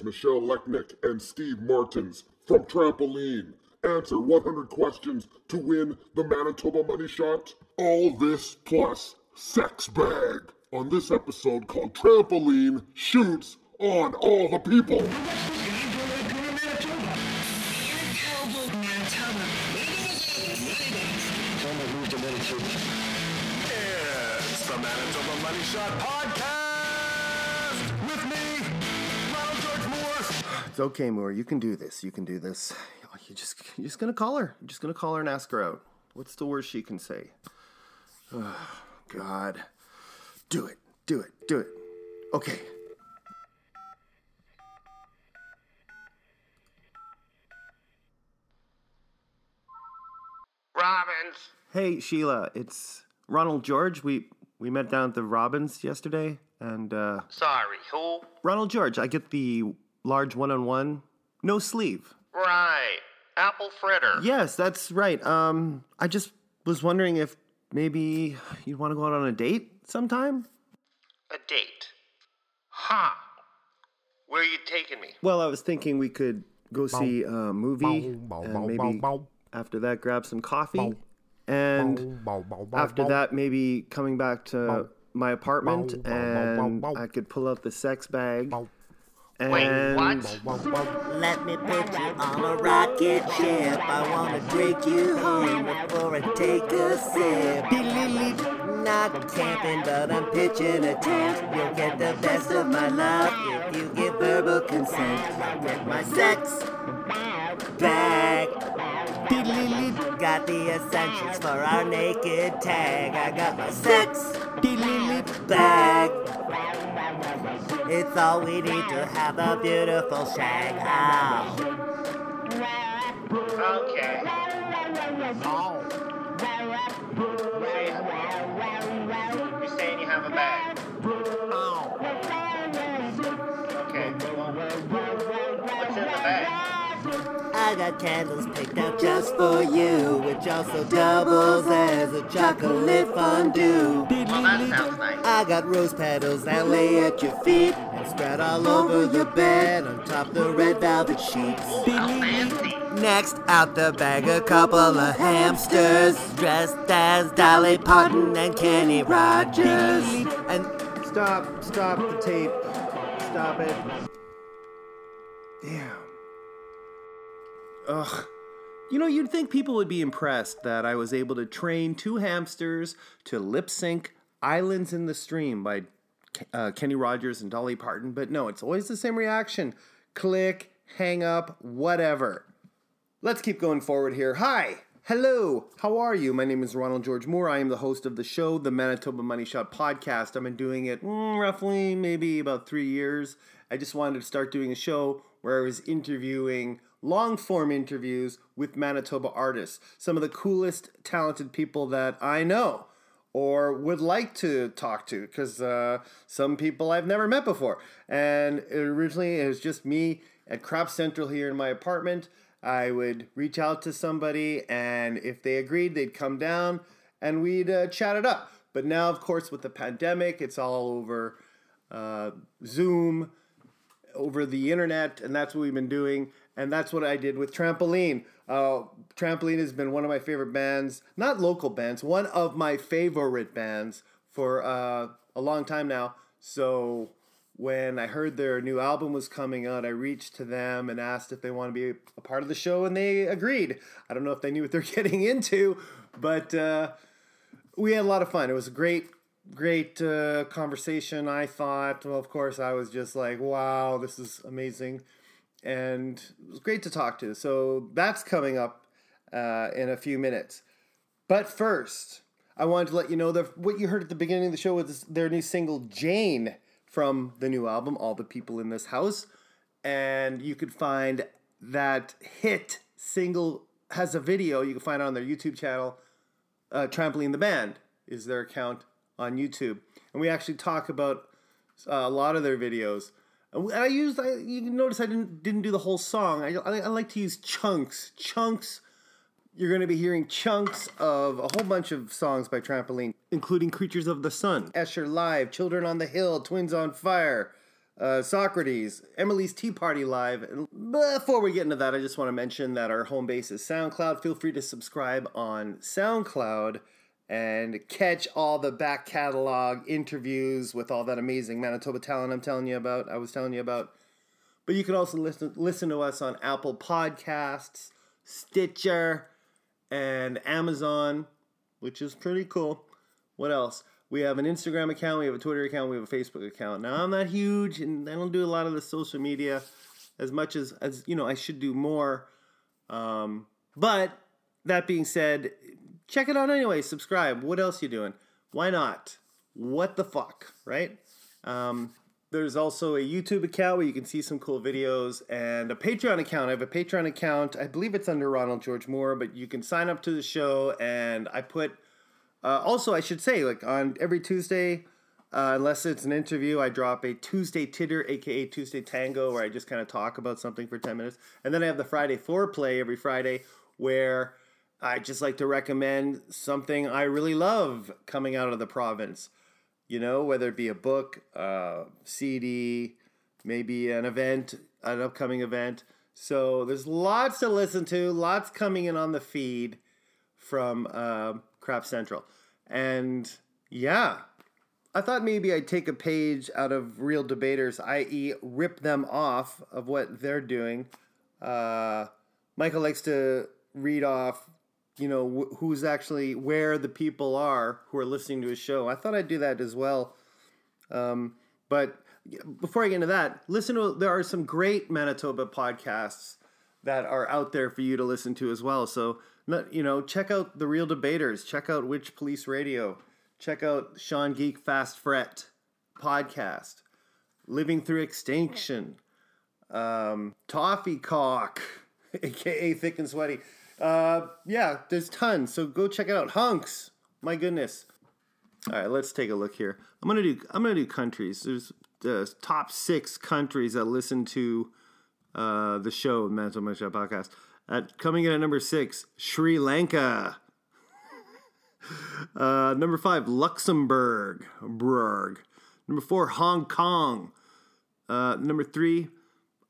Michelle Lecnik and Steve Martens from Trampoline answer 100 questions to win the Manitoba Money Shot. All this plus Sex Bag on this episode called Trampoline Shoots on All the People. It's the Manitoba Money Shot Podcast It's okay, Moore. You can do this. You can do this. You just you're just gonna call her. You're just gonna call her and ask her out. What's the worst she can say? Oh, God. Do it. Do it. Do it. Okay. Robbins. Hey Sheila, it's Ronald George. We we met down at the Robbins yesterday, and uh, Sorry, who? Ronald George. I get the large one-on-one, no sleeve. Right. Apple fritter. Yes, that's right. Um, I just was wondering if maybe you'd want to go out on a date sometime. A date. Huh. Where are you taking me? Well, I was thinking we could go see a movie, and maybe after that grab some coffee, and after that maybe coming back to my apartment, and I could pull out the sex bag. Wait, what? Let me put you on a rocket ship. I wanna take you home before I take a sip. Not camping, but I'm pitching a tent. You'll get the best of my love if you give verbal consent. I'll get my sex back. Got the essentials for our naked tag. I got my sex bag. It's all we need to have a beautiful shag. Ow. Okay. Oh. You saying you have a bag? Okay. I got candles picked out just for you, which also doubles as a chocolate fondue. Well, that sounds nice. I got rose petals that lay at your feet and spread all over the bed on top the red velvet sheets. How fancy. Next, out the bag, a couple of hamsters dressed as Dolly Parton and Kenny Rogers. And stop, stop the tape, stop it. Damn. Ugh. You know, you'd think people would be impressed that I was able to train two hamsters to lip sync Islands in the Stream by uh, Kenny Rogers and Dolly Parton, but no, it's always the same reaction click, hang up, whatever. Let's keep going forward here. Hi. Hello. How are you? My name is Ronald George Moore. I am the host of the show, the Manitoba Money Shot podcast. I've been doing it mm, roughly maybe about three years. I just wanted to start doing a show where I was interviewing long form interviews with Manitoba artists, some of the coolest, talented people that I know or would like to talk to because uh, some people I've never met before. And originally it was just me at Crop Central here in my apartment. I would reach out to somebody, and if they agreed, they'd come down and we'd uh, chat it up. But now, of course, with the pandemic, it's all over uh, Zoom, over the internet, and that's what we've been doing. And that's what I did with Trampoline. Uh, Trampoline has been one of my favorite bands, not local bands, one of my favorite bands for uh, a long time now. So when I heard their new album was coming out, I reached to them and asked if they want to be a part of the show, and they agreed. I don't know if they knew what they're getting into, but uh, we had a lot of fun. It was a great, great uh, conversation. I thought, well, of course, I was just like, wow, this is amazing, and it was great to talk to. So that's coming up uh, in a few minutes. But first, I wanted to let you know that what you heard at the beginning of the show was their new single "Jane" from the new album, All the People in This House, and you could find that hit single has a video. You can find it on their YouTube channel. Uh, Trampoline the Band is their account on YouTube, and we actually talk about uh, a lot of their videos. And I used, I, you can notice I didn't didn't do the whole song. I, I, I like to use chunks, chunks. You're going to be hearing chunks of a whole bunch of songs by Trampoline, including Creatures of the Sun, Escher Live, Children on the Hill, Twins on Fire, uh, Socrates, Emily's Tea Party Live. And before we get into that, I just want to mention that our home base is SoundCloud. Feel free to subscribe on SoundCloud and catch all the back catalog interviews with all that amazing Manitoba talent I'm telling you about. I was telling you about. But you can also listen listen to us on Apple Podcasts, Stitcher, and Amazon, which is pretty cool. What else? We have an Instagram account, we have a Twitter account, we have a Facebook account. Now I'm not huge and I don't do a lot of the social media as much as as you know I should do more. Um, but that being said, check it out anyway. Subscribe. What else you doing? Why not? What the fuck, right? Um, there's also a YouTube account where you can see some cool videos and a Patreon account. I have a Patreon account. I believe it's under Ronald George Moore, but you can sign up to the show and I put uh, also, I should say, like on every Tuesday, uh, unless it's an interview, I drop a Tuesday Titter, aka Tuesday Tango, where I just kind of talk about something for 10 minutes. And then I have the Friday Foreplay every Friday, where I just like to recommend something I really love coming out of the province. You know, whether it be a book, uh, CD, maybe an event, an upcoming event. So there's lots to listen to, lots coming in on the feed from uh, Crap Central. And yeah, I thought maybe I'd take a page out of Real Debaters, i.e., rip them off of what they're doing. Uh, Michael likes to read off, you know, wh- who's actually where the people are who are listening to his show. I thought I'd do that as well. Um, but before I get into that, listen to there are some great Manitoba podcasts that are out there for you to listen to as well. So, you know, check out the Real Debaters, check out Witch Police Radio, check out Sean Geek Fast Fret podcast, Living Through Extinction, um, Toffee Cock, aka Thick and Sweaty. Uh, yeah, there's tons. So go check it out. Hunks, my goodness. All right, let's take a look here. I'm gonna do I'm gonna do countries. There's the top six countries that listen to uh, the show, Mental Money Shot Podcast. At coming in at number six, Sri Lanka. uh, number five, Luxembourg. Brug. Number four, Hong Kong. Uh, number three,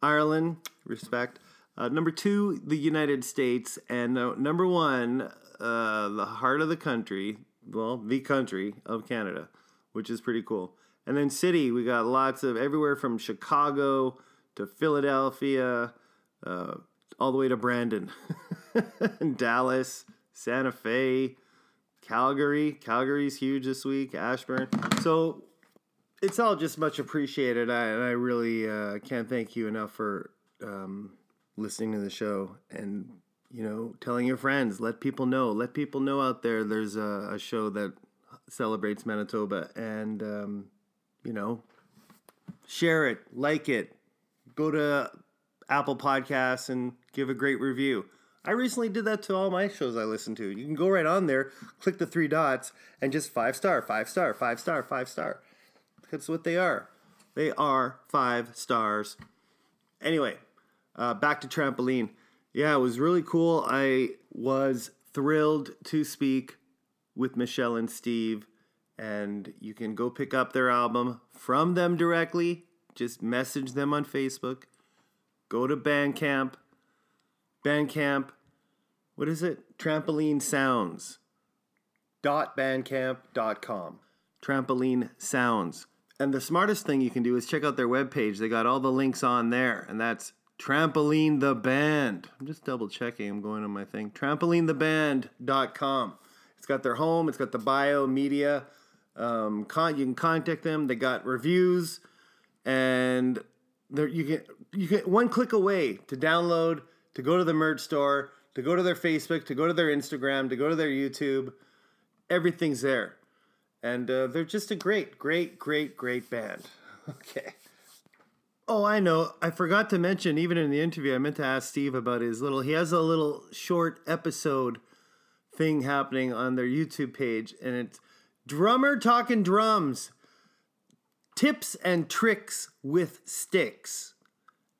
Ireland. Respect. Uh, number two, the United States, and uh, number one, uh, the heart of the country. Well, the country of Canada, which is pretty cool. And then city, we got lots of everywhere from Chicago to Philadelphia, uh, all the way to Brandon, Dallas, Santa Fe, Calgary. Calgary's huge this week. Ashburn. So it's all just much appreciated. I, and I really uh, can't thank you enough for um, listening to the show and you know telling your friends. Let people know. Let people know out there. There's a, a show that celebrates Manitoba, and um, you know, share it, like it, go to Apple Podcasts and give a great review. I recently did that to all my shows I listen to. You can go right on there, click the three dots, and just five star, five star, five star, five star. That's what they are. They are five stars. Anyway, uh, back to trampoline. Yeah, it was really cool. I was thrilled to speak with Michelle and Steve, and you can go pick up their album from them directly. Just message them on Facebook. Go to Bandcamp. Bandcamp. What is it? Trampoline Sounds. Dot bandcamp.com. Trampoline Sounds. And the smartest thing you can do is check out their webpage. They got all the links on there, and that's Trampoline the Band. I'm just double checking. I'm going on my thing. Trampolinetheband.com. It's got their home, it's got the bio, media. Um, con- you can contact them. They got reviews, and there you can you get one click away to download, to go to the merch store, to go to their Facebook, to go to their Instagram, to go to their YouTube. Everything's there, and uh, they're just a great, great, great, great band. Okay. Oh, I know. I forgot to mention, even in the interview, I meant to ask Steve about his little. He has a little short episode thing happening on their YouTube page, and it's drummer talking drums, tips and tricks with sticks.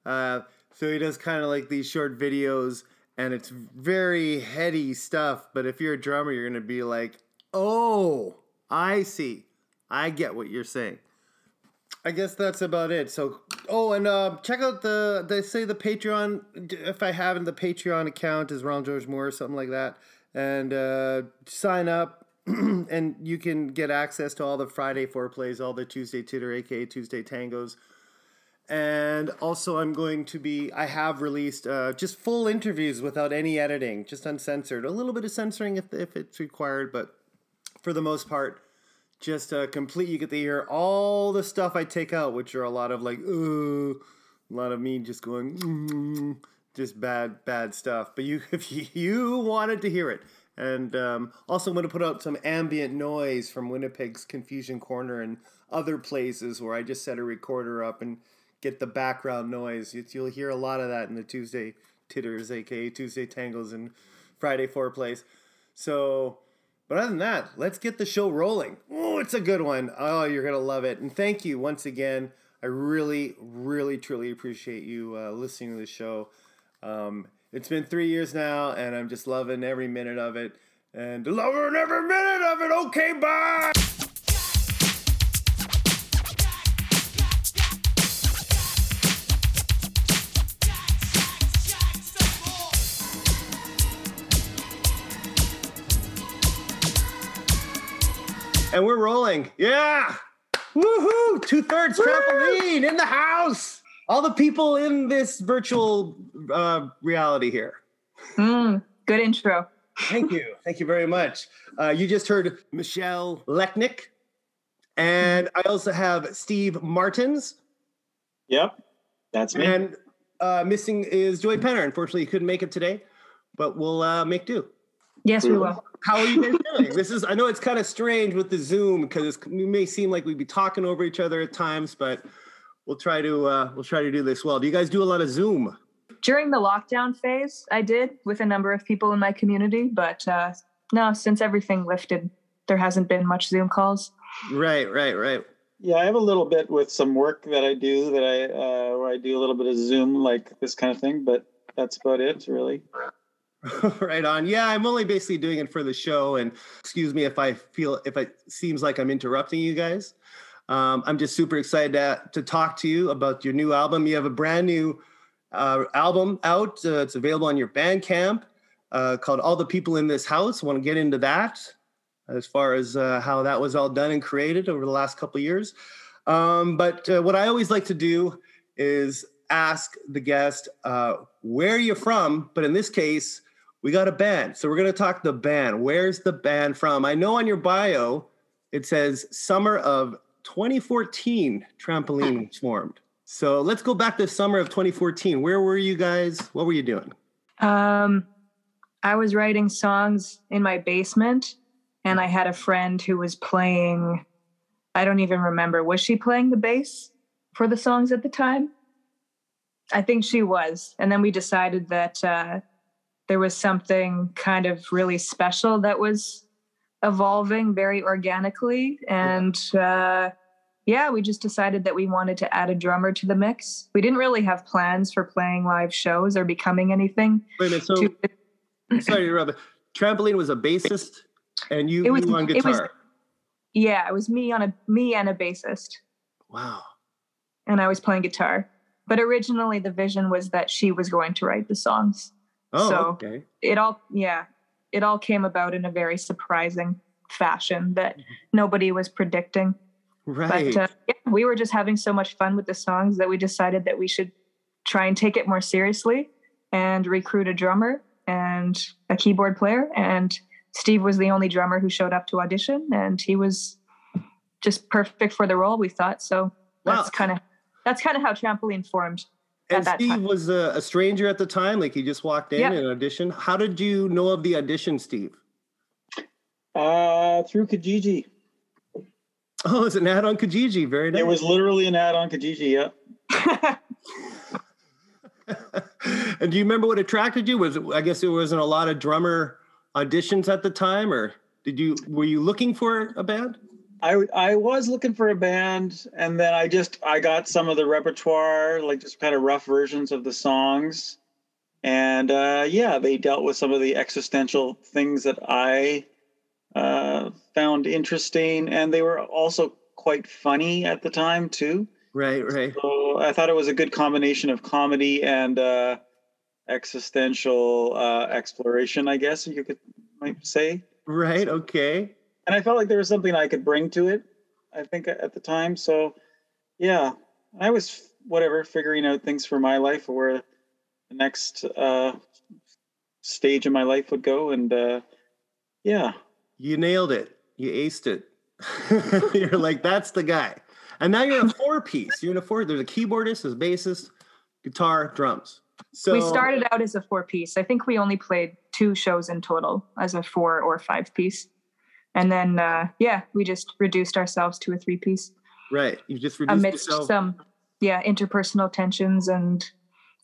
Uh, so he does kind of like these short videos, and it's very heady stuff. But if you're a drummer, you're gonna be like, "Oh, I see, I get what you're saying." I guess that's about it. So, oh, and uh, check out the they say the Patreon. If I haven't, the Patreon account is Ronald George Moore or something like that, and uh, sign up, and you can get access to all the Friday foreplays, all the Tuesday titter, aka Tuesday tangos, and also I'm going to be. I have released uh, just full interviews without any editing, just uncensored. A little bit of censoring if if it's required, but for the most part just uh, complete. You get to hear all the stuff I take out, which are a lot of like, ooh, a lot of me just going, mm, just bad, bad stuff. But you, if you, wanted to hear it, and um, also I'm going to put out some ambient noise from Winnipeg's Confusion Corner and other places where I just set a recorder up and get the background noise. You'll hear a lot of that in the Tuesday titters, aka Tuesday tangles and Friday foreplays. So but other than that, let's get the show rolling. Oh, it's a good one. Oh, you're going to love it. And thank you once again. I really, really, truly appreciate you uh, listening to the show. Um, it's been three years now, and I'm just loving every minute of it. And loving every minute of it. Okay, bye. And we're rolling. Yeah. Woohoo! Two thirds trampoline in the house. All the people in this virtual uh, reality here. Mm, good intro. Thank you. Thank you very much. Uh, you just heard Michelle Lecnik. And I also have Steve Martens. Yep, that's me. And uh, missing is Joey Penner. Unfortunately, he couldn't make it today, but we'll uh, make do. Yes, we will. How are you guys doing? this is I know it's kind of strange with the Zoom because it may seem like we'd be talking over each other at times, but we'll try to uh, we'll try to do this well. Do you guys do a lot of Zoom? During the lockdown phase, I did with a number of people in my community, but uh, no, since everything lifted, there hasn't been much Zoom calls. Right, right, right. Yeah, I have a little bit with some work that I do that I uh, where I do a little bit of Zoom, like this kind of thing, but that's about it, really. right on. Yeah, I'm only basically doing it for the show. And excuse me if I feel if it seems like I'm interrupting you guys. Um, I'm just super excited to, to talk to you about your new album. You have a brand new uh, album out. Uh, it's available on your Bandcamp uh, called "All the People in This House." Want to get into that as far as uh, how that was all done and created over the last couple years. Um, but uh, what I always like to do is ask the guest uh, where you're from. But in this case, we got a band. So we're going to talk the band. Where's the band from? I know on your bio it says summer of 2014 trampoline formed. So let's go back to summer of 2014. Where were you guys? What were you doing? Um, I was writing songs in my basement, and I had a friend who was playing. I don't even remember. Was she playing the bass for the songs at the time? I think she was. And then we decided that uh, there was something kind of really special that was evolving very organically and uh, yeah we just decided that we wanted to add a drummer to the mix we didn't really have plans for playing live shows or becoming anything Wait a minute. So, to- sorry to interrupt. Trampoline was a bassist, and you, It was- you on it was- guitar. yeah it was me on a me and a bassist wow. and i was playing guitar but originally the vision was that she was going to write the songs Oh, So- okay. it all yeah it all came about in a very surprising fashion that nobody was predicting Right. But uh, yeah, we were just having so much fun with the songs that we decided that we should try and take it more seriously and recruit a drummer and a keyboard player. And Steve was the only drummer who showed up to audition, and he was just perfect for the role. We thought so. Wow. That's kind of that's kind of how trampoline formed. At and that Steve time. was a, a stranger at the time. Like he just walked in Yeah. and auditioned. How did you know of the audition, Steve? Uh, through Kijiji. Oh, it's an ad on Kijiji. Very nice. It was literally an ad on Kijiji. Yeah. and do you remember what attracted you? Was it, I guess there wasn't a lot of drummer auditions at the time, or did you were you looking for a band? I I was looking for a band, and then I just I got some of the repertoire, like just kind of rough versions of the songs, and uh, yeah, they dealt with some of the existential things that I uh, found interesting, and they were also quite funny at the time too. Right, right. So I thought it was a good combination of comedy and uh, existential uh, exploration, I guess you could might say. Right, okay. And I felt like there was something I could bring to it. I think at the time. So, yeah, I was whatever figuring out things for my life or where the next uh, stage of my life would go, and uh, yeah, You nailed it. You aced it. you're like, that's the guy. And now you're a four piece. You're in a four. There's a keyboardist, there's a bassist, guitar, drums. So we started out as a four piece. I think we only played two shows in total as a four or five piece. And then, uh, yeah, we just reduced ourselves to a three piece right. You just reduced amidst yourself. some, yeah, interpersonal tensions and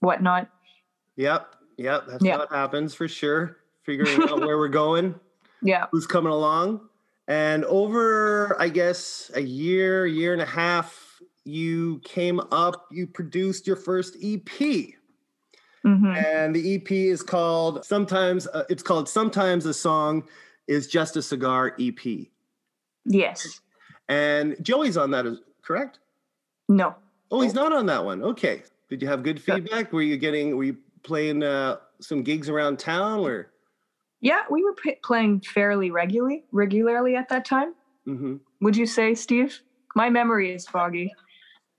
whatnot. Yep, yep. That's how it happens for sure. Figuring out where we're going, Yeah. who's coming along, and over, I guess, a year, year and a half, you came up. You produced your first EP. hmm and the EP is called sometimes uh, it's called sometimes a song is just a cigar EP Yes. and Joey's on that is correct No. oh he's not on that one okay did you have good feedback were you getting were you playing uh, some gigs around town or Yeah, we were p- playing fairly regularly, regularly at that time. hmm Would you say, Steve? My memory is foggy.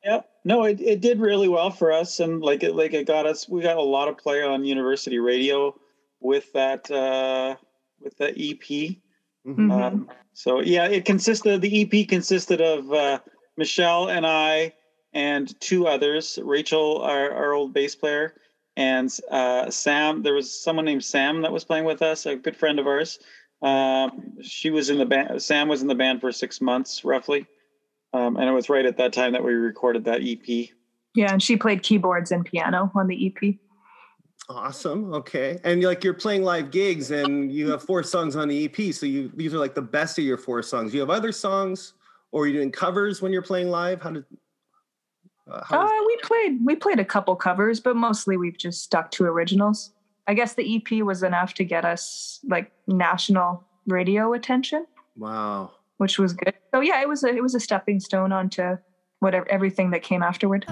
yeah. No, it, it did really well for us, and like it like it got us. We got a lot of play on university radio with that uh, with the EP. Mhm. Mhm. Um, so yeah, it consisted. The EP consisted of uh, Michelle and I and two others. Rachel, our, our old bass player, and uh, Sam. There was someone named Sam that was playing with us, a good friend of ours. Um, she was in the band. Sam was in the band for six months, roughly, um, and it was right at that time that we recorded that EP. Yeah, and she played keyboards and piano on the EP. Awesome okay and like you're playing live gigs and you have four songs on the EP so you these are like the best of your four songs you have other songs or are you doing covers when you're playing live how did uh, how Uh, we played we played a couple covers, but mostly we've just stuck to originals. I guess the EP was enough to get us like national radio attention, wow which was good. So yeah, it was a it was a stepping stone onto whatever everything that came afterward.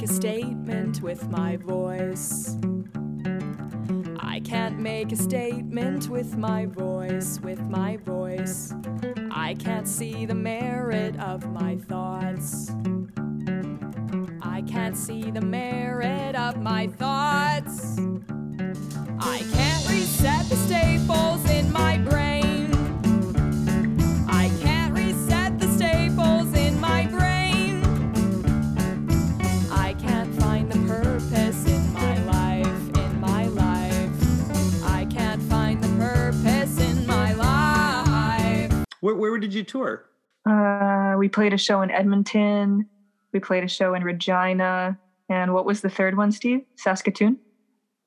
Make a statement with my voice. I can't make a statement with my voice, with my voice. I can't see the merit of my thoughts. I can't see the merit of my thoughts. Tour Uh, we played a show in Edmonton. We played a show in Regina. And what was the third one, Steve? Saskatoon?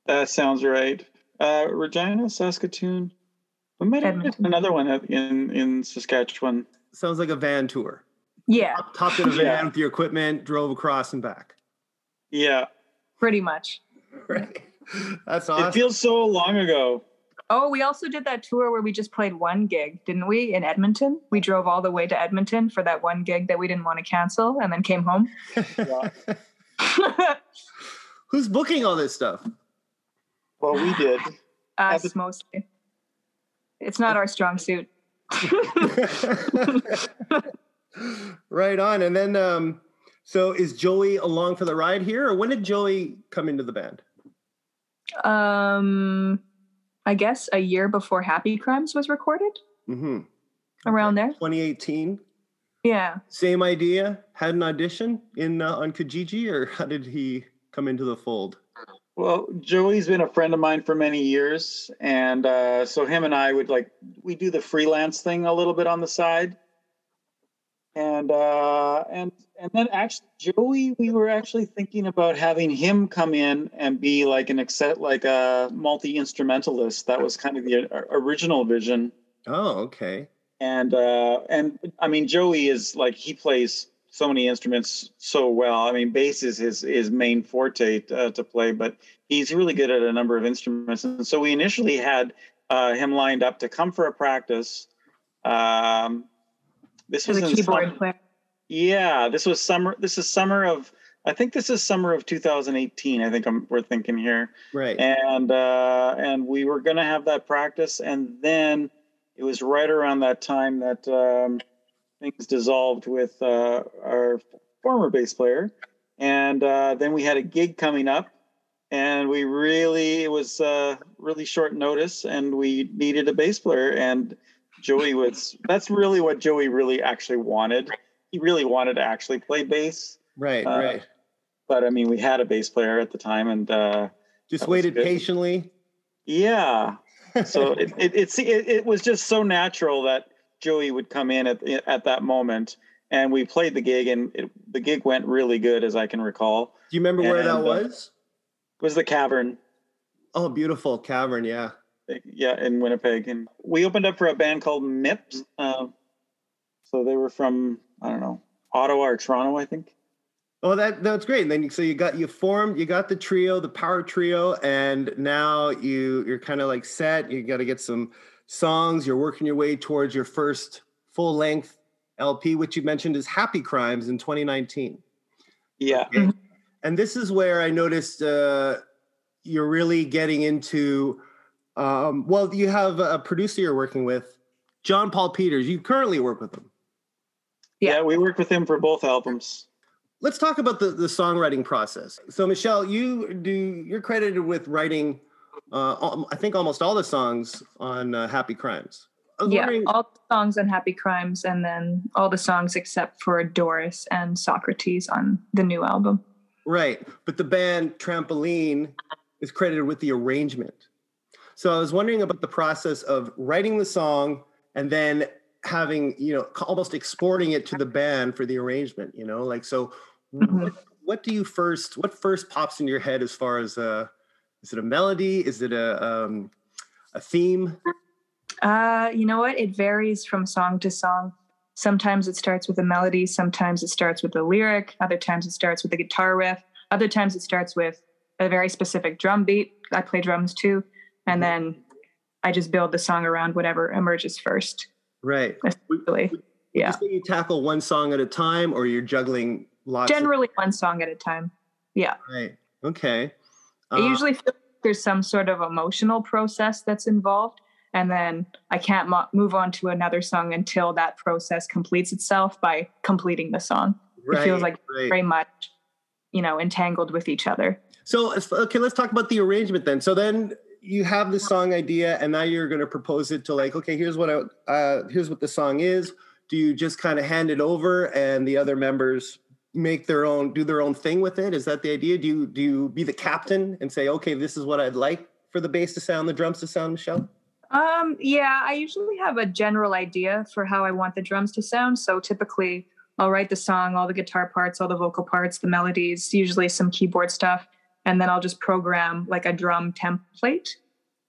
That sounds right. Uh, Regina, Saskatoon. We might have another one in in Saskatchewan. sounds like a van tour Yeah, hopped in a van Yeah. with your equipment drove across and back Yeah, pretty much. right that's awesome. it feels so long ago. Oh, we also did that tour where we just played one gig, didn't we, in Edmonton? We drove all the way to Edmonton for that one gig that we didn't want to cancel and then came home. who's booking all this stuff Well, we did. Us mostly. It's not our strong suit. right on. And then, um, so is Joey along for the ride here, or when did Joey come into the band? Um, I guess a year before Happy Crimes was recorded, Mm-hmm. around there. 2018. Yeah. Same idea. Had an audition in uh, on Kijiji, or how did he come into the fold? Well, Joey's been a friend of mine for many years, and uh, so him and I would like we do the freelance thing a little bit on the side. And uh, and and then actually Joey, we were actually thinking about having him come in and be like an accept like a multi instrumentalist. That was kind of the original vision. Oh, okay. And uh, and I mean Joey is like he plays so many instruments so well. I mean bass is his his main forte uh, to play, but he's really good at a number of instruments. And so we initially had uh, him lined up to come for a practice. Um, this was a in keyboard summer- player. yeah, this was summer. This is summer of. I think this is summer of 2018. I think I'm, we're thinking here, Right. and uh, and we were gonna have that practice, and then it was right around that time that um, things dissolved with uh, our former bass player, and uh, then we had a gig coming up, and we really it was uh, really short notice, and we needed a bass player, and Joey was. That's really what Joey really actually wanted he really wanted to actually play bass. right, uh, right. But I mean, we had a bass player at the time, and uh, Just waited patiently. yeah, so it it, it it it was just so natural that Joey would come in at at that moment, and we played the gig, and it, the gig went really good, as I can recall. Do you remember where that And, uh, was? It was the Cavern, Oh, beautiful cavern. Yeah. Yeah, in Winnipeg, and we opened up for a band called Mips. Uh, so they were from I don't know Ottawa or Toronto, I think. Oh, that that's great. And then so you got you formed, you got the trio, the power trio, and now you you're kind of like set. You got to get some songs. You're working your way towards your first full length LP, which you mentioned is Happy Crimes in 2019. Yeah. Okay. And this is where I noticed uh, you're really getting into. Um, well, you have a producer you're working with, John Paul Peters. You currently work with him. Yeah. yeah, we worked with him for both albums. Let's talk about the, the songwriting process. So, Michelle, you do you're credited with writing, uh, I think almost all the songs on uh, Happy Crimes. Yeah, all the songs on Happy Crimes, and then all the songs except for Doris and Socrates on the new album. Right. But the band Trampoline is credited with the arrangement. So I was wondering about the process of writing the song and then having, you know, almost exporting it to the band for the arrangement, you know? Like so Mhm. what, what do you first what first pops in your head as far as uh is it a melody? Is it a um a theme? Uh, you know what? It varies from song to song. Sometimes it starts with a melody, sometimes it starts with a lyric, other times it starts with a guitar riff, other times it starts with a very specific drum beat. I play drums too, and then I just build the song around whatever emerges first. Right. Essentially, Would yeah. you you tackle one song at a time or you're juggling lots of- Generally, one song at a time. Yeah. right. Okay. I Uh, usually feel like there's some sort of emotional process that's involved, and then I can't mo- move on to another song until that process completes itself by completing the song. It feels like right. very much, you know, entangled with each other. So okay, let's talk about the arrangement then. So then you have the song idea, and now you're going to propose it to like, okay, here's what I, uh, here's what the song is. Do you just kind of hand it over, and the other members make their own, do their own thing with it? Is that the idea? Do you do you be the captain and say, okay, this is what I'd like for the bass to sound, the drums to sound, Michelle? Um, yeah, I usually have a general idea for how I want the drums to sound. So typically, I'll write the song, all the guitar parts, all the vocal parts, the melodies, usually some keyboard stuff, and then I'll just program like a drum template.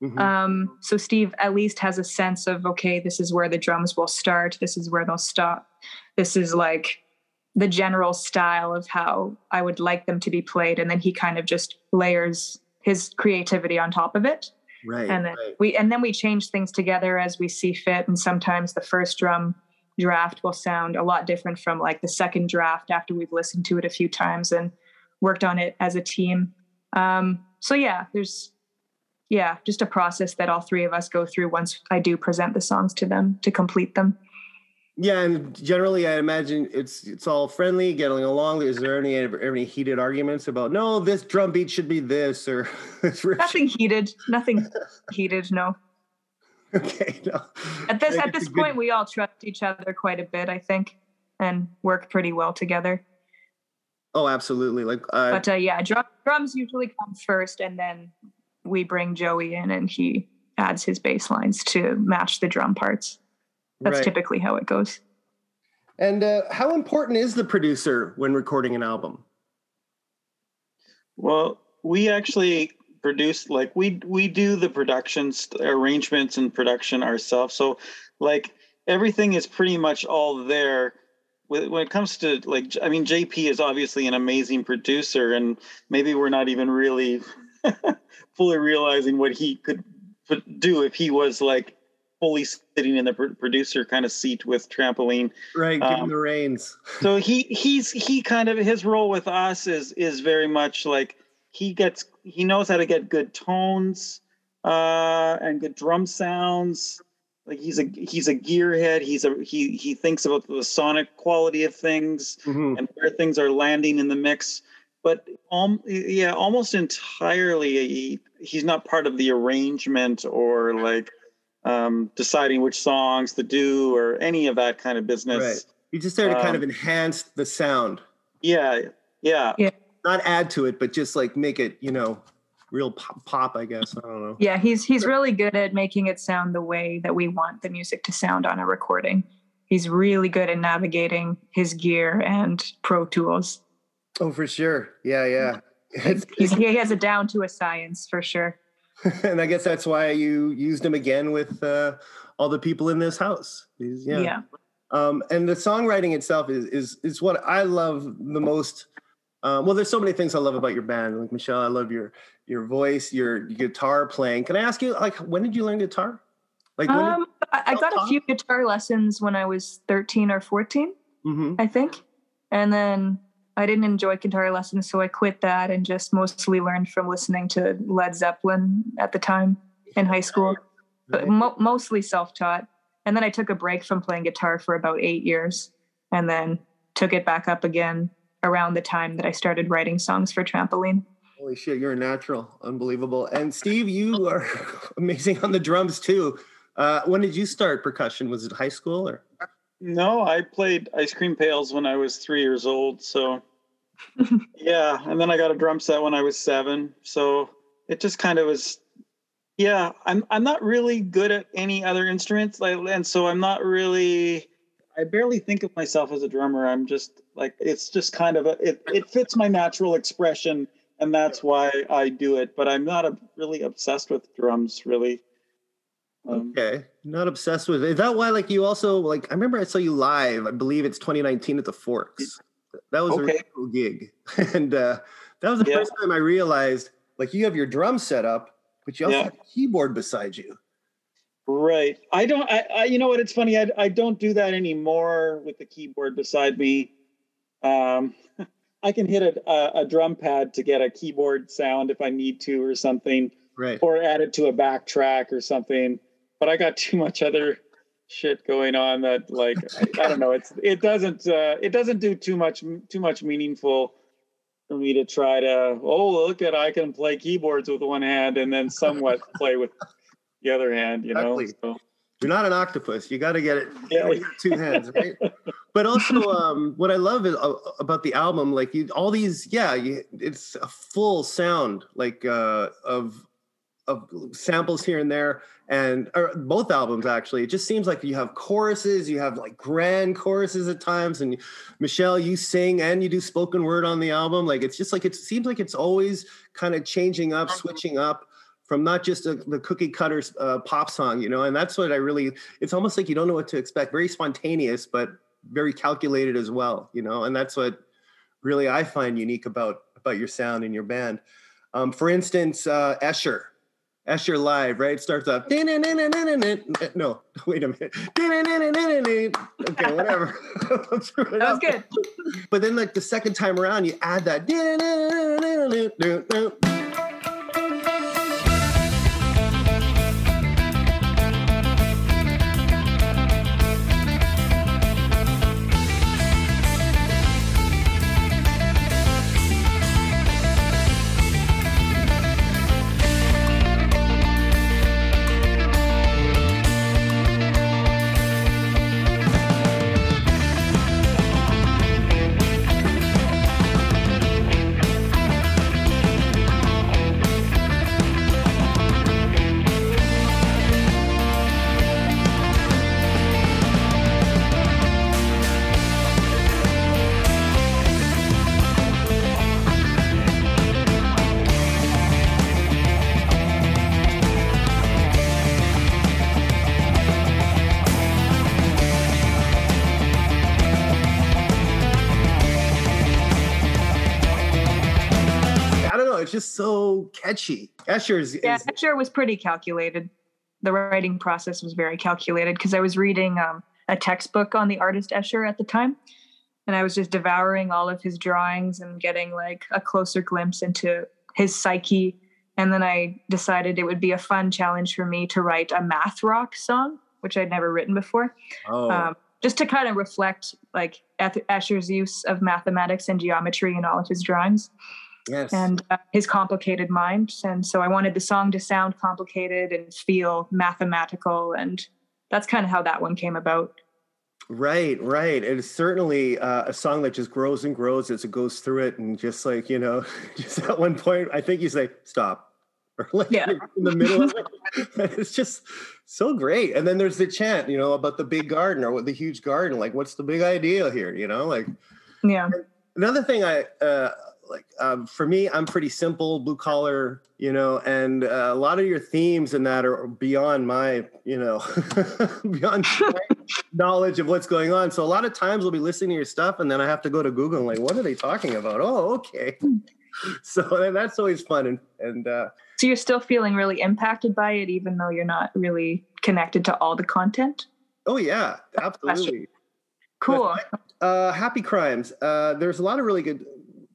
Mhm. Um, so Steve at least has a sense of okay, this is where the drums will start, this is where they'll stop. This is like the general style of how I would like them to be played, and then he kind of just layers his creativity on top of it right. and then right. we and then we change things together as we see fit and sometimes the first drum draft will sound a lot different from like the second draft after we've listened to it a few times and worked on it as a team um, so yeah there's yeah just a process that all three of us go through once i do present the songs to them to complete them Yeah, and generally, I imagine it's it's all friendly, getting along. Is there any any heated arguments about no, this drum beat should be this or this riff? should- nothing heated nothing heated no Okay, no. at this at this a good- point we all trust each other quite a bit i think and work pretty well together Oh, absolutely. Like, uh, but uh, yeah, drum, drums usually come first, and then we bring Joey in, and he adds his bass lines to match the drum parts. That's right. typically how it goes. And uh, how important is the producer when recording an album? Well, we actually produce like we we do the productions arrangements and production ourselves. So like everything is pretty much all there. When when it comes to like, I mean, JP is obviously an amazing producer, and maybe we're not even really fully realizing what he could do if he was like fully sitting in the producer kind of seat with trampoline Right, give him Um, the reins. so he he's he kind of his role with us is is very much like he gets he knows how to get good tones uh and good drum sounds like he's a he's a gearhead. He's a he he thinks about the sonic quality of things Mhm. and where things are landing in the mix. But um yeah almost entirely he, he's not part of the arrangement or like um deciding which songs to do or any of that kind of business. Right. You just there to kind of Um, enhance the sound, Yeah, yeah. Yeah. Not add to it, but just like make it, you know, real pop, pop I guess. I don't know. Yeah, he's he's really good at making it sound the way that we want the music to sound on a recording. He's really good at navigating his gear and Pro Tools. Oh, for sure. Yeah, yeah. It's- He's, he has it down to a science for sure. and I guess that's why you used him again with uh, all the people in this house. These- Yeah. yeah. Um, and the songwriting itself is is is what I love the most. Um, well, there's so many things I love about your band. Like Michelle, I love your your voice, your, guitar playing. Can I ask you, like, when did you learn guitar? Like, when Um, I, got a few guitar lessons when I was 13 or 14, did, Mhm. I think. And then I didn't enjoy guitar lessons, so I quit that and just mostly learned from listening to Led Zeppelin at the time in high school. But mo- mostly self-taught. And then I took a break from playing guitar for about eight years, and then took it back up again around the time that I started writing songs for Trampoline. Holy shit, you're a natural, unbelievable. And Steve, you are amazing on the drums too. Uh, when did you start percussion? Was it high school or? No, I played ice cream pails when I was three years old. So, yeah. And then I got a drum set when I was seven. So it just kind of was, yeah. I'm I'm not really good at any other instruments, like, and so I'm not really. I barely think of myself as a drummer. I'm just like it's just kind of a it it fits my natural expression, and that's why I do it. But I'm not a, really obsessed with drums, really. Um, Okay, not obsessed with. Is that why? Like you also like? I remember I saw you live. I believe it's 2019 at the Forks. That was a Okay. really cool gig, and uh, that was the Yeah. first time I realized like you have your drum set up, but you also Yeah. have a keyboard beside you. Right. I don't. I, I. You know what? It's funny. I. I don't do that anymore with the keyboard beside me. Um, I can hit a, a a drum pad to get a keyboard sound if I need to or something, Right. or add it to a backtrack or something. But I got too much other shit going on that like I, I don't know. It's it doesn't uh, it doesn't do too much too much meaningful for me to try to oh look at I can play keyboards with one hand and then somewhat play with the other hand. You know. So. You're not an octopus. You got to get it. you Yeah. gotta two hands, right? but also, um, what I love is uh, about the album, like you, all these, yeah, you, it's a full sound, like uh, of of samples here and there, and or both albums actually. It just seems like you have choruses, you have like grand choruses at times, and Michelle, you sing and you do spoken word on the album. Like it's just like it seems like it's always kind of changing up, switching up from not just a, the cookie cutter uh, pop song, you know, and that's what I really. It's almost like you don't know what to expect. Very spontaneous, but very calculated as well, you know, and that's what really I find unique about about your sound and your band. Um, for instance, uh, Escher. Escher Live, right? Starts off. No, wait a minute. Okay, whatever. That was good. But then, like the second time around, you add that. So catchy. Escher's Yeah, is Escher was pretty calculated. The writing process was very calculated because I was reading um, a textbook on the artist Escher at the time, and I was just devouring all of his drawings and getting like a closer glimpse into his psyche. And then I decided it would be a fun challenge for me to write a math rock song, which I'd never written before, oh um, just to kind of reflect like Escher's use of mathematics and geometry in all of his drawings yes. and uh, his complicated mind. And so I wanted the song to sound complicated and feel mathematical. And that's kind of how that one came about. Right, right. And it's certainly uh, a song that just grows and grows as it goes through it. And just like, you know, just at one point, I think you say, stop. Or like Yeah. in the middle of it. It's just so great. And then there's the chant, you know, about the big garden or what the huge garden. Like, what's the big idea here? You know, like Yeah. another thing I uh, like um, for me, I'm pretty simple, blue collar, you know, and uh, a lot of your themes in that are beyond my, you know, beyond knowledge of what's going on. So a lot of times we'll be listening to your stuff, and then I have to go to Google and like, what are they talking about? Oh, okay. So and that's always fun, and and uh, So you're still feeling really impacted by it, even though you're not really connected to all the content? oh yeah, absolutely. Cool. uh, Happy Crimes. Uh, there's a lot of really good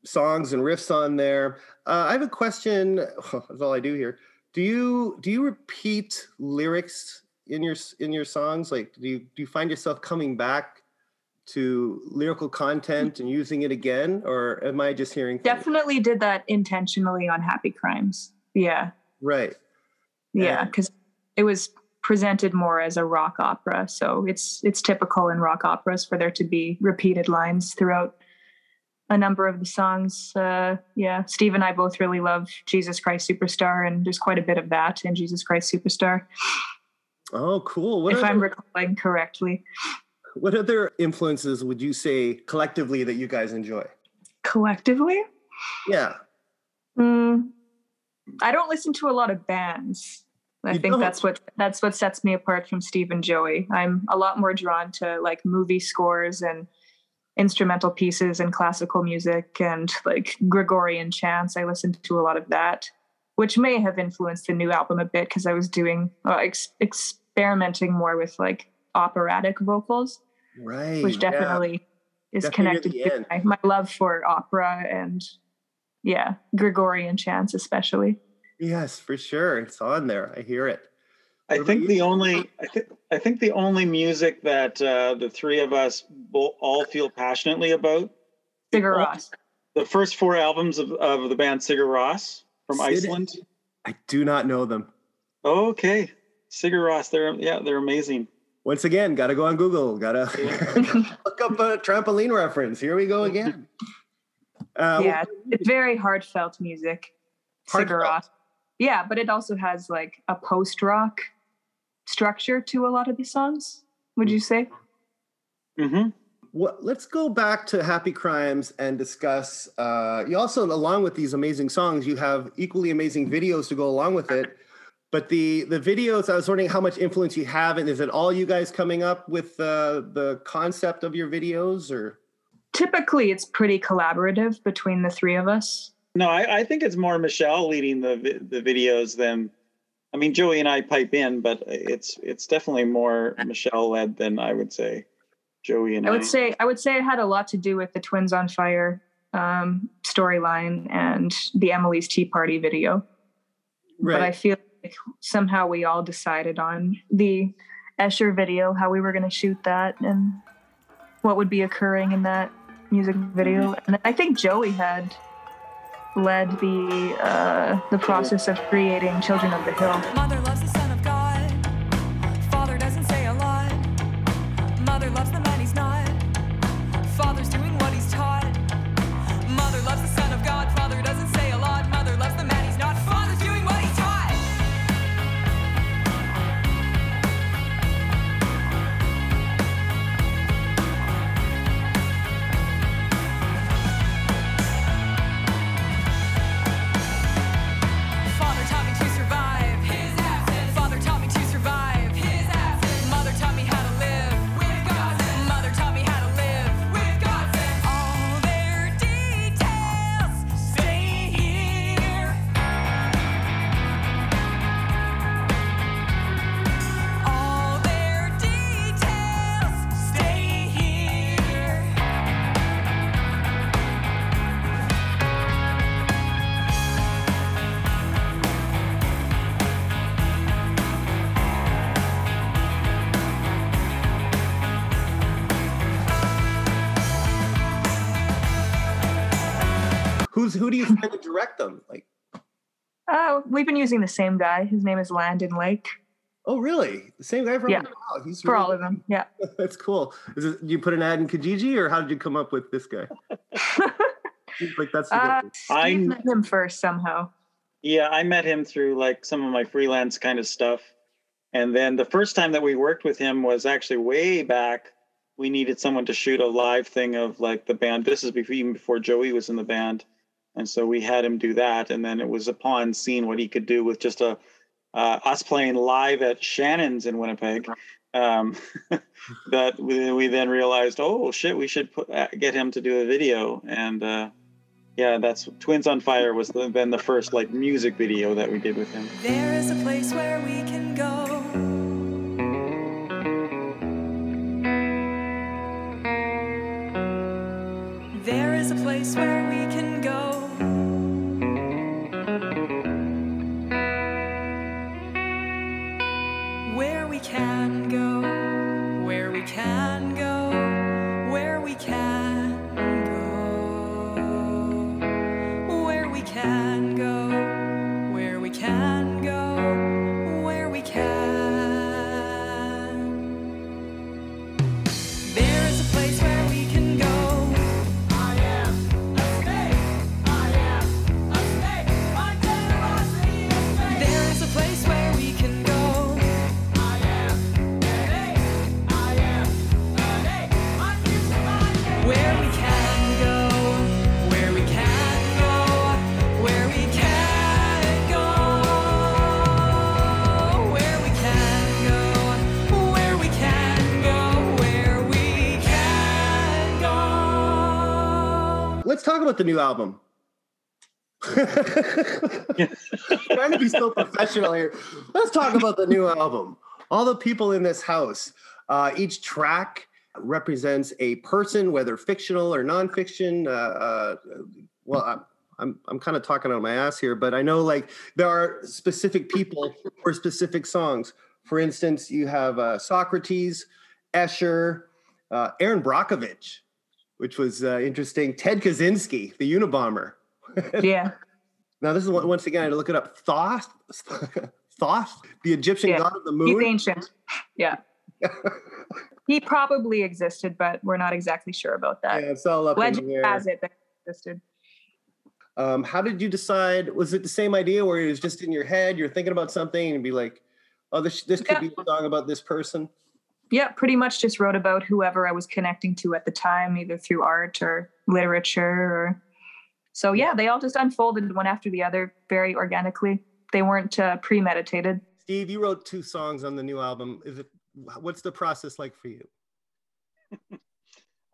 songs and riffs on there. Uh, I have a question. That's all I do here. Do you do you repeat lyrics in your in your songs? Like, do you do you find yourself coming back to lyrical content and using it again, or am I just hearing? Definitely did that intentionally on Happy Crimes. Yeah. Right. Yeah. Yeah. Because it was presented more as a rock opera. So it's it's typical in rock operas for there to be repeated lines throughout a number of the songs. Uh, yeah. Steve and I both really love Jesus Christ Superstar, and there's quite a bit of that in Jesus Christ Superstar, Oh, cool. What if other, I'm recalling correctly. what other influences would you say collectively that you guys enjoy? Collectively? Yeah. Mm, I don't listen to a lot of bands. I You think don't? that's what that's what sets me apart from Steve and Joey. I'm a lot more drawn to like movie scores and instrumental pieces and classical music and like Gregorian chants. I listened to a lot of that, which may have influenced the new album a bit because I was doing uh, ex- experimenting more with like operatic vocals, Right. which yeah. definitely is Definitely connected to my, my love for opera and yeah, Gregorian chants especially. Yes, for sure. It's on there. I hear it. I think the only I think I think the only music that uh, the three of us bo- all feel passionately about Sigur Rós. the first four albums of, of the band Sigur Rós from Sid- Iceland. I do not know them. Okay, Sigur Rós, they're yeah, they're amazing. Once again, got to go on Google. Got to look up a trampoline reference. Here we go again. Uh, yeah, it's very heartfelt music. Sigur Heartfelt. Rós. Yeah, but it also has like a post rock structure to a lot of these songs. Would you say? hmm What, let's go back to Happy Crimes and discuss. Uh, you also, along with these amazing songs, you have equally amazing videos to go along with it. But the the videos, I was wondering how much influence you have, and is it all you guys coming up with uh, the concept of your videos, or Typically, it's pretty collaborative between the three of us. No, I, I think it's more Michelle leading the the videos than. I mean, Joey and I pipe in, but it's it's definitely more Michelle led than I would say. Joey and I would say I would say it had a lot to do with the Twins on Fire um, storyline and the Emily's Tea Party video. But I feel like somehow we all decided on the Escher video, how we were going to shoot that, and what would be occurring in that music video. And I think Joey had led the uh, the process of creating Children of the Hill. Who's who do you find to direct them? Like, Uh, we've been using the same guy. His name is Landon Lake oh really? The same guy from Yeah. Wow, he's for really- all of them. Yeah. That's cool. Is it, you put an ad in Kijiji, or how did you come up with this guy? Like that's the Uh, I'm- met him first somehow. Yeah, I met him through like some of my freelance kind of stuff. And then the first time that we worked with him was actually way back. We needed someone to shoot a live thing of like the band. This is before, even before Joey was in the band. And so we had him do that. And then it was upon seeing what he could do with just a uh, us playing live at Shannon's in Winnipeg um, that we, we then realized, oh shit, we should put, uh, get him to do a video. And uh, yeah, that's Twins on Fire was the, then the first like music video that we did with him. There is a place where we can go. About the new album. Trying to be so professional here. Let's talk about the new album. All the people in this house. Uh, each track represents a person, whether fictional or nonfiction. Uh, uh, well, I'm I'm, I'm kind of talking out of my ass here, but I know like there are specific people for specific songs. For instance, you have uh, Socrates, Escher, uh, Erin Brockovich, which was uh, interesting. Ted Kaczynski, the Unabomber. Yeah. Now, this is one- once again, I had to look it up. Thoth, Thoth, the Egyptian Yeah. god of the moon. He's ancient. Yeah. he probably existed, but we're not exactly sure about that. Yeah, it's all up in Legend the air. has it that existed. Um, how did you decide? Was it the same idea where it was just in your head? You're thinking about something and be like, "Oh, this this could Yeah. be a song about this person." Yeah, pretty much just wrote about whoever I was connecting to at the time, either through art or literature or so yeah, they all just unfolded one after the other very organically. They weren't uh, premeditated. Steve, you wrote two songs on the new album. Is it? What's the process like for you?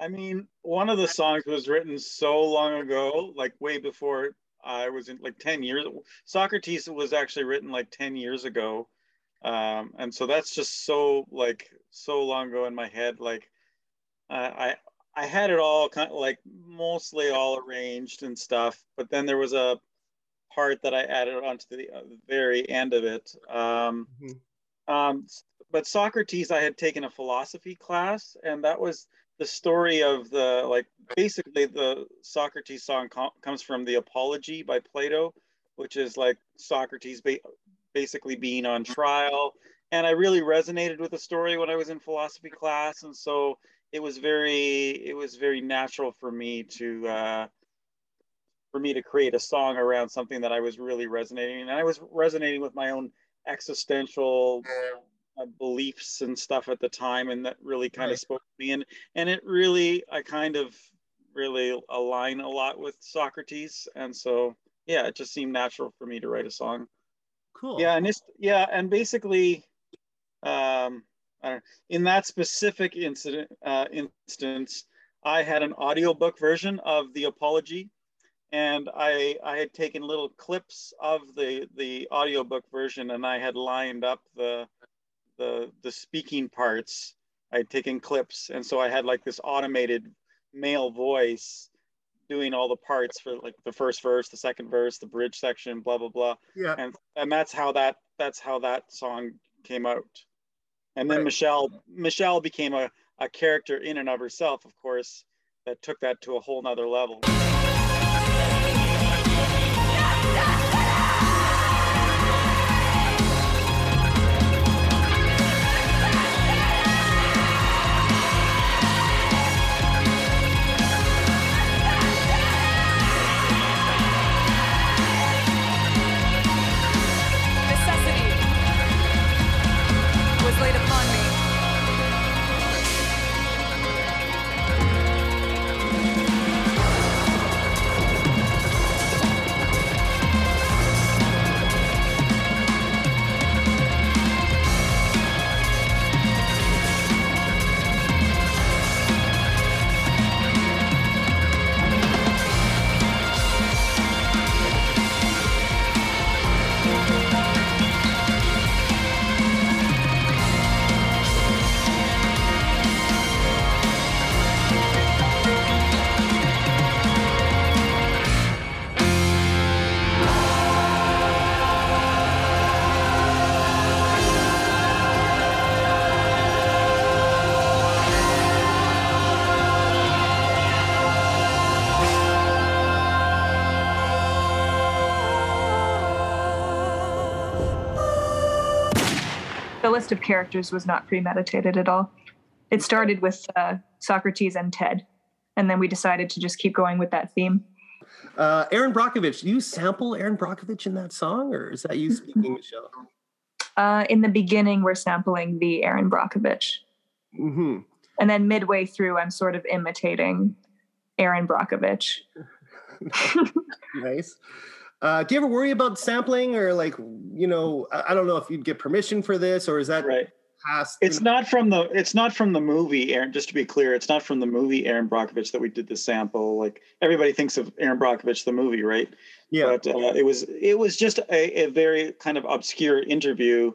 I mean, one of the songs was written so long ago, like way before I was in like 10 years. Socrates was actually written like 10 years ago. Um, and so that's just so like so long ago in my head. Like uh, I I had it all kind of like mostly all arranged and stuff, but then there was a part that I added onto the, uh, the very end of it. Um, Mhm. um, but Socrates, I had taken a philosophy class, and that was the story of the like basically the Socrates song com- comes from the Apology by Plato, which is like Socrates ba- basically being on trial. And I really resonated with the story when I was in philosophy class, and so it was very it was very natural for me to uh, for me to create a song around something that I was really resonating, and I was resonating with my own existential uh, beliefs and stuff at the time, and that really kind Right. of spoke to me. And and it really, I kind of really align a lot with Socrates, and so yeah, it just seemed natural for me to write a song. Cool. Yeah, and it's yeah, and basically, um, I don't, in that specific incident uh, instance, I had an audiobook version of the apology, and I I had taken little clips of the the audiobook version, and I had lined up the the the speaking parts. I had taken clips, and so I had like this automated male voice doing all the parts for like the first verse, the second verse, the bridge section, blah blah blah Yeah. and and that's how that that's how that song came out and then Right. michelle michelle became a, a character in and of herself of course that took that to a whole nother level list of characters was not premeditated at all. It started with uh, Socrates and Ted, and then we decided to just keep going with that theme. Uh, Erin Brockovich, do you sample Erin Brockovich in that song, or is that you speaking, Michelle? Uh, in the beginning, we're sampling the Erin Brockovich, Mm-hmm. and then midway through, I'm sort of imitating Erin Brockovich. Nice. Uh, do you ever worry about sampling, or like, you know, I, I don't know if you'd get permission for this, or is that Right. past? It's not from the it's not from the movie Erin. Just to be clear, it's not from the movie Erin Brockovich that we did the sample. Like everybody thinks of Erin Brockovich the movie, right? yeah. But uh, it was it was just a, a very kind of obscure interview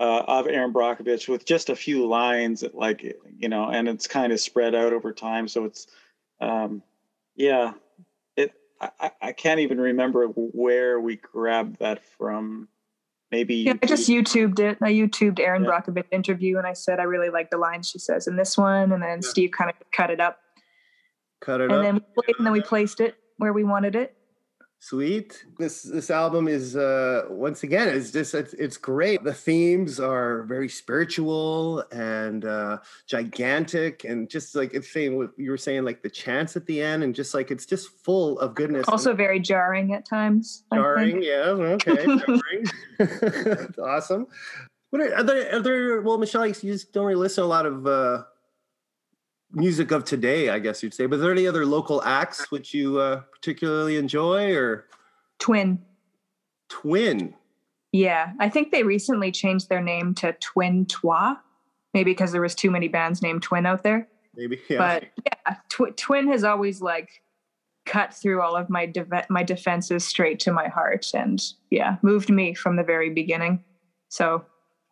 uh, of Erin Brockovich with just a few lines, like you know, and it's kind of spread out over time. So it's um, yeah, I, I- I can't even remember where we grabbed that from. Maybe Yeah, I just YouTubed it. I YouTubed Erin Yeah. Brockovich interview, and I said I really like the lines she says in this one, and then Yeah. Steve kind of cut it up, Cut it and up. then we played, and then we placed it where we wanted it. Sweet. This this album is uh once again it's just it's, it's great. The themes are very spiritual and uh gigantic and just like it's saying what you were saying like the chants at the end and just like it's just full of goodness. Also very jarring at times. Jarring, yeah, okay, jarring. awesome. What are, are there are there well Michelle you just don't really listen to a lot of uh music of today, I guess you'd say. But are there any other local acts which you uh particularly enjoy or Twin. twin? Yeah, I think they recently changed their name to Twin Twa, maybe because there was too many bands named Twin out there. Maybe yeah. But yeah, tw- Twin has always like cut through all of my de- my defenses straight to my heart, and yeah, moved me from the very beginning. So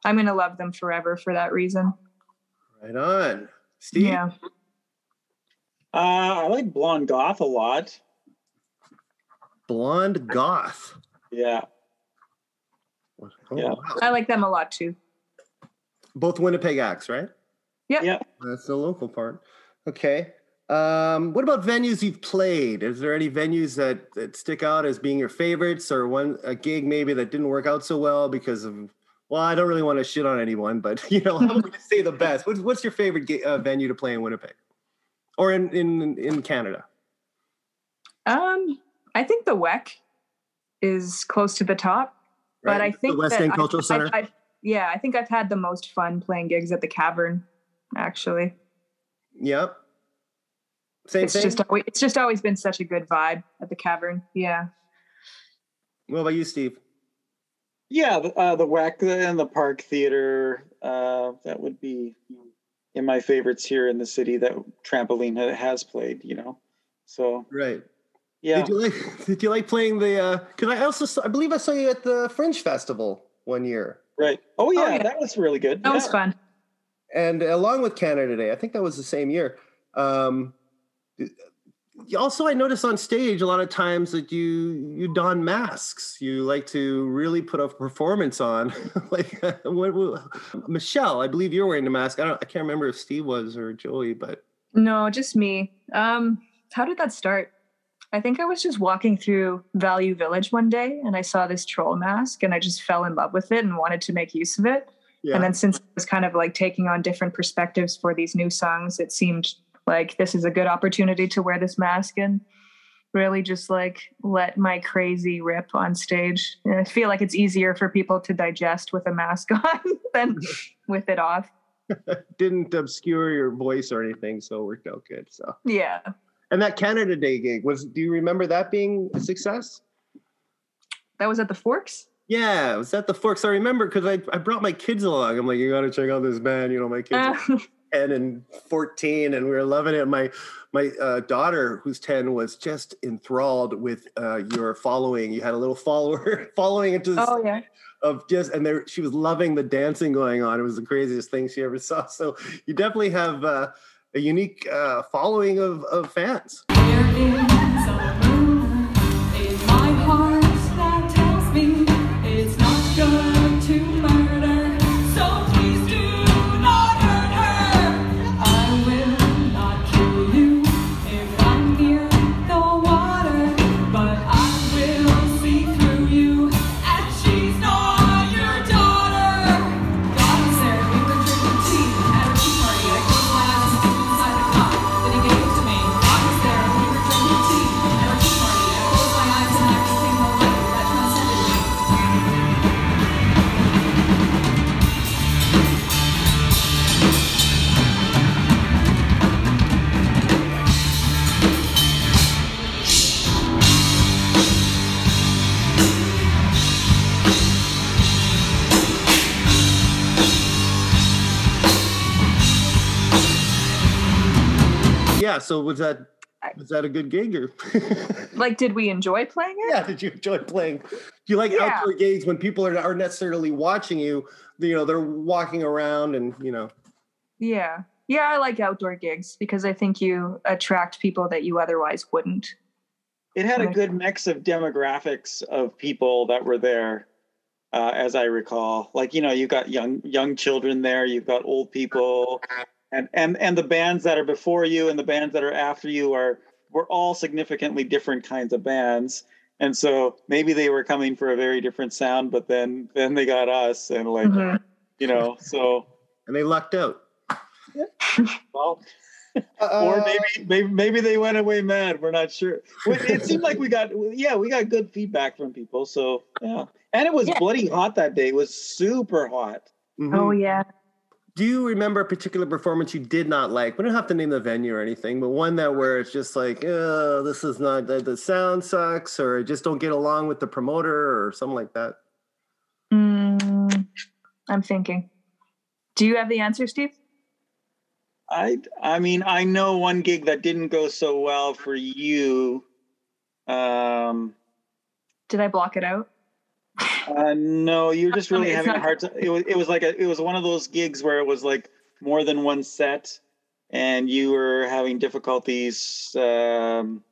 I'm gonna love them forever for that reason. right on. Steve? Yeah, uh, I like Blonde Goth a lot. Blonde Goth. Yeah, Oh, Yeah. wow. I like them a lot too. Both Winnipeg acts, right? Yeah. yeah. That's the local part. Okay. Um, what about venues you've played? Is there any venues that, that stick out as being your favorites or one a gig maybe that didn't work out so well because of well, I don't really want to shit on anyone, but you know, I'm going to say the best. What's, what's your favorite gi- uh, venue to play in Winnipeg or in in in Canada? Um, I think the WEC is close to the top, but I think the West End I- Cultural I- Center. I- yeah, I think I've had the most fun playing gigs at the Cavern. Actually, yep. Same it's thing. just always, it's just always been such a good vibe at the Cavern. Yeah. what about you, Steve? Yeah, the, uh, the WAC and the Park Theater. Uh, that would be in my favorites here in the city that Trampoline has played. You know, so Right. yeah, Did you like Did you like playing the? Because I also saw, I believe I saw you at the Fringe Festival one year, right. Oh yeah, yeah. that was really good. That was fun. and along with Canada Day, I think that was the same year. Um, you- also, I notice on stage a lot of times that you you don masks. You like to really put a performance on. like what, what- Michelle, I believe you're wearing the mask. I don't. I can't remember if Steve was or Joey, but No, just me. Um, how did that start? I think I was just walking through Value Village one day and I saw this troll mask and I just fell in love with it and wanted to make use of it. yeah. And then since I was kind of like taking on different perspectives for these new songs, it seemed like this is a good opportunity to wear this mask and really just like let my crazy rip on stage. And I feel like it's easier for people to digest with a mask on than with it off. didn't obscure your voice or anything, so it worked out good. So. Yeah. And that Canada Day gig was. Do you remember that being a success? That was at the Forks? Yeah, it was at the Forks. I remember because I, I brought my kids along. I'm like, you got to check out this band. You know, my kids Uh, 10 and 14, and we were loving it. My my uh, daughter, who's 10, was just enthralled with uh, your following. You had a little follower following into this oh yeah. of just, and there she was loving the dancing going on. It was the craziest thing she ever saw. So you definitely have uh, a unique uh, following of, of fans. So was that was that a good gig or? Like, did we enjoy playing it? yeah. Did you enjoy playing? Do you like Yeah. outdoor gigs when people are aren't necessarily watching you? You know, they're walking around and you know. Yeah. Yeah, I like outdoor gigs because I think you attract people that you otherwise wouldn't. It had a good mix of demographics of people that were there, uh, as I recall. Like you know, you've got young young children there, you've got old people, and and and the bands that are before you and the bands that are after you are were all significantly different kinds of bands. And so maybe they were coming for a very different sound, but then then they got us, and like Mhm. you know, so And they lucked out. well, Uh, or maybe maybe maybe they went away mad. We're not sure. It seemed like we got yeah we got good feedback from people. So yeah, and it was Yeah. bloody hot that day. It was super hot. mhm. Oh, yeah. Do you remember a particular performance you did not like? We don't have to name the venue or anything, but one that where it's just like, oh, this is not the, the sound sucks, or I just don't get along with the promoter, or something like that. Mm, I'm thinking. Do you have the answer, Steve? I I mean I know one gig that didn't go so well for you. Um, Did I block it out? Uh, no, you're just really It's having a hard time. It was it was like a it was one of those gigs where it was like more than one set, and you were having difficulties um,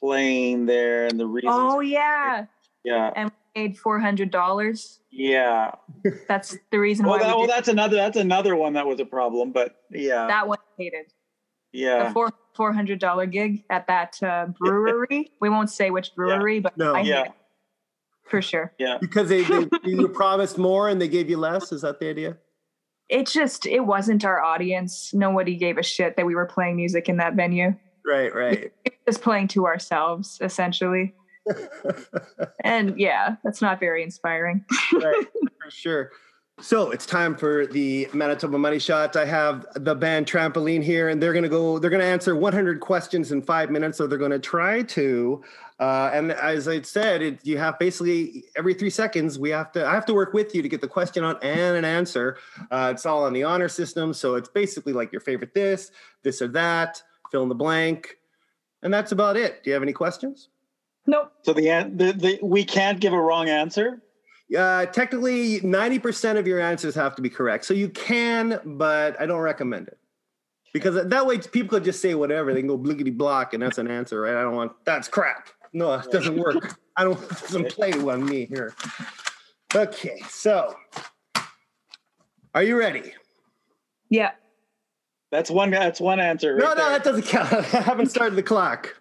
playing there, and the reasons. Oh, yeah. yeah, And we paid $400. yeah. That's the reason Well, why that, we well, that's another that's another one that was a problem, but yeah, that one. I Hated yeah, a four four hundred dollar gig at that uh, brewery. we won't say which brewery, but No. I Yeah. hated it for sure. yeah. Because they, they you promised more and they gave you less. Is that the idea? It just it wasn't our audience. Nobody gave a shit that we were playing music in that venue. Right, right. We just playing to ourselves essentially. And yeah, that's not very inspiring. right, for sure. So it's time for the Manitoba Money Shot. I have the band Trampoline here, and they're gonna go. They're gonna answer 100 questions in five minutes, or they're gonna try to. Uh, and as I said, it, you have basically every three seconds we have to. I have to work with you to get the question on and an answer. Uh, it's all on the honor system, so it's basically like your favorite this, this or that, fill in the blank, and that's about it. Do you have any questions? Nope. So the, an- the the we can't give a wrong answer. Uh, technically, 90% of your answers have to be correct. So you can, but I don't recommend it. Because that way people could just say whatever. They can go bliggity block and that's an answer, right? I don't want that's crap. No, it doesn't work. I don't it doesn't play on me here. Okay, so are you ready? Yeah. That's one. That's one answer. Right no, no, there. that doesn't count. I haven't started the clock.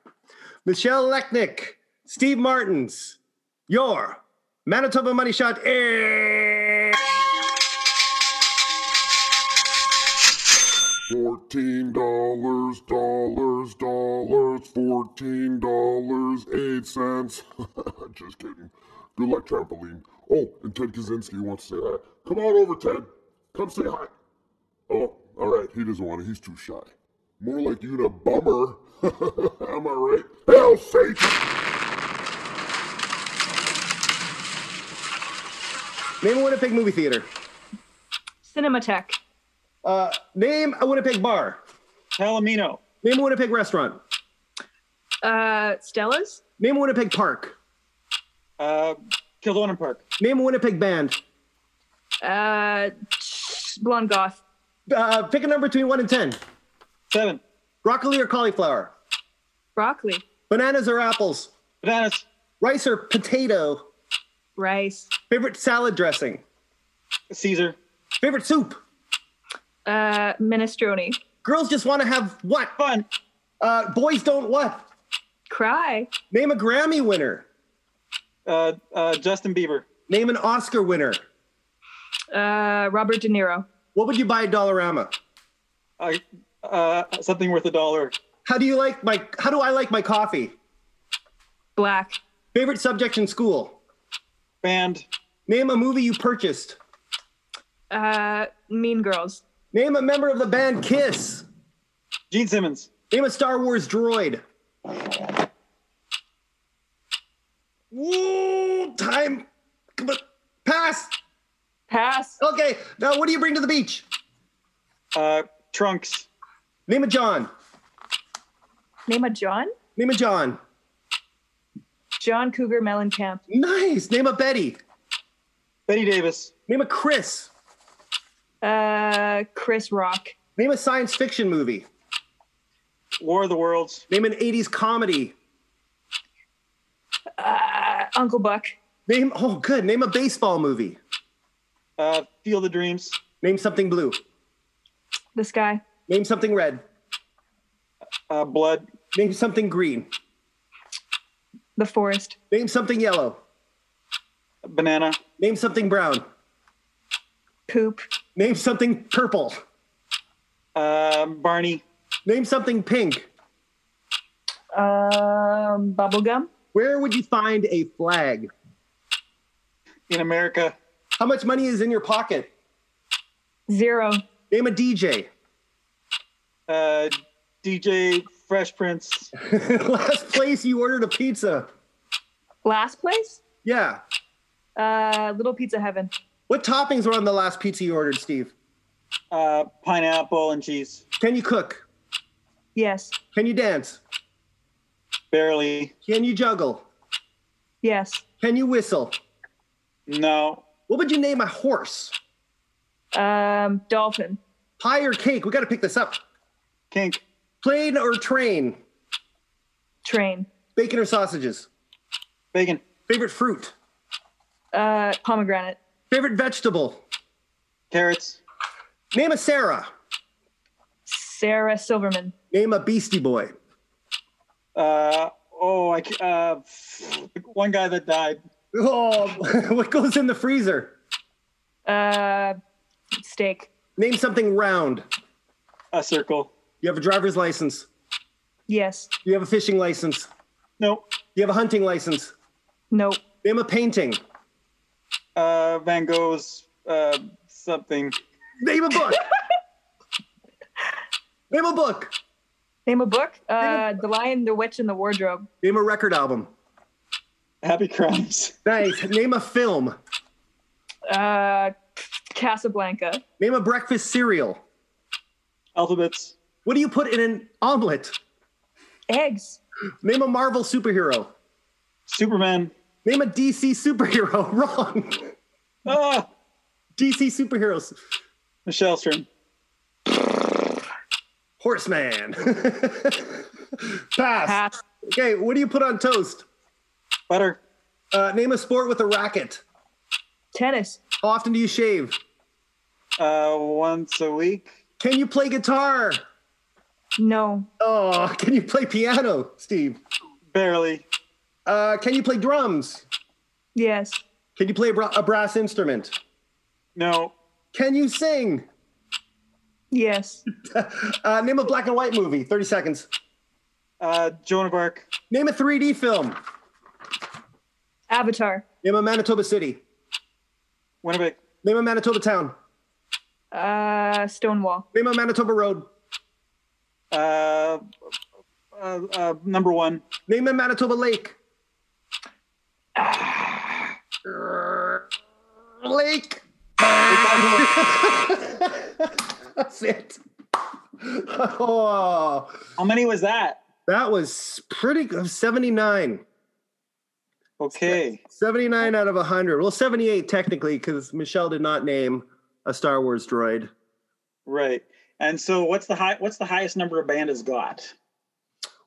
Michelle Lecnik, Steve Martens, your Manitoba Money Shot is. Fourteen dollars, dollars, dollars, fourteen dollars, eight cents. Just kidding. Good luck, trampoline. Oh, and Ted Kaczynski wants to say hi. Come on over, Ted. Come say hi. Oh, all right. He doesn't want to. He's too shy. More like you to bummer. Am I right? Hell, Satan! Name a Winnipeg movie theater. Cinematheque. Uh, name a Winnipeg bar. Palomino. Name a Winnipeg restaurant. Uh Stella's. Name a Winnipeg park. Uh, Kildonan Park. Name a Winnipeg band. Uh Blonde Goth. Uh, pick a number between one and ten. Seven. Broccoli or cauliflower. Broccoli. Bananas or apples. Bananas. Rice or potato. Rice. Favorite salad dressing. Caesar. Favorite soup. Uh minestrone. Girls just want to have what? Fun. Uh, boys don't what? Cry. Name a Grammy winner. Uh, uh, Justin Bieber. Name an Oscar winner. Uh Robert De Niro. What would you buy at Dollarama? Uh, uh, something worth a dollar. How do you like my? How do I like my coffee? Black. Favorite subject in school. Band. Name a movie you purchased. Uh Mean Girls. Name a member of the band Kiss. Gene Simmons. Name a Star Wars droid. Ooh, time. Come on. Pass. Pass. Okay. Now, what do you bring to the beach? Uh, Trunks. Name a John. Name a John. Name a John. John Cougar Mellencamp. Nice. Name a Betty. Betty Davis. Name a Chris. Uh, Chris Rock. Name a science fiction movie. War of the Worlds. Name an 80s comedy. Uh, Uncle Buck. Name oh good. Name a baseball movie. Uh, Field of Dreams. Name something blue. The Sky. Name something red. Uh, Blood. Name something green. The Forest. Name something yellow. Banana. Name something brown. Poop. Name something purple. Um, Barney. Name something pink. Um, bubblegum. Where would you find a flag? In America. How much money is in your pocket? Zero. Name a DJ. Uh, DJ Fresh Prince. Last place you ordered a pizza. Last place. Yeah. Uh, Little Pizza Heaven. What toppings were on the last pizza you ordered, Steve? Uh, pineapple and cheese. Can you cook? Yes. Can you dance? Barely. Can you juggle? Yes. Can you whistle? No. What would you name a horse? Um, dolphin. Pie or cake? We got to pick this up. Kink. Plane or train? Train. Bacon or sausages? Bacon. Favorite fruit? Uh, pomegranate. Favorite vegetable? Carrots. Name a Sarah. Sarah Silverman. Name a Beastie Boy. Uh, oh, I, ca- uh, one guy that died. Oh, what goes in the freezer? Uh, steak. Name something round. A circle. You have a driver's license. Yes. You have a fishing license. No. You have a hunting license. Nope. Name a painting. Uh, Van Gogh's, uh, something. Name a book. Name a book. Name a book. Uh, The Lion, the Witch, and the Wardrobe. Name a record album. Happy Crimes. Nice. Name a film. Uh, Casablanca. Name a breakfast cereal. Alpha-Bits. What do you put in an omelet? Eggs. Name a Marvel superhero. Superman. Name a DC superhero. Wrong. Ah, DC superheroes. Michelle Stern. Horseman. Pass. Pass. Okay, what do you put on toast? Butter. Uh, name a sport with a racket. Tennis. How often do you shave? Uh, once a week. Can you play guitar? No. Oh, can you play piano, Steve? Barely. Uh, can you play drums? Yes. Can you play a, bra- a brass instrument? No. Can you sing? Yes. Uh, name a black and white movie. 30 seconds. Uh, Joan of Arc. Name a 3D film. Avatar. Name a Manitoba city. Winnipeg. Name a Manitoba town. Uh, Stonewall. Name a Manitoba road. Uh, uh, uh, number one. Name a Manitoba lake. lake. That's it. Oh, How many was that? that was pretty good. 79. Okay. 79 out of 100. Well, 78 technically, because Michelle did not name a Star Wars droid. Right. And so, what's the high? What's the highest number a band has got?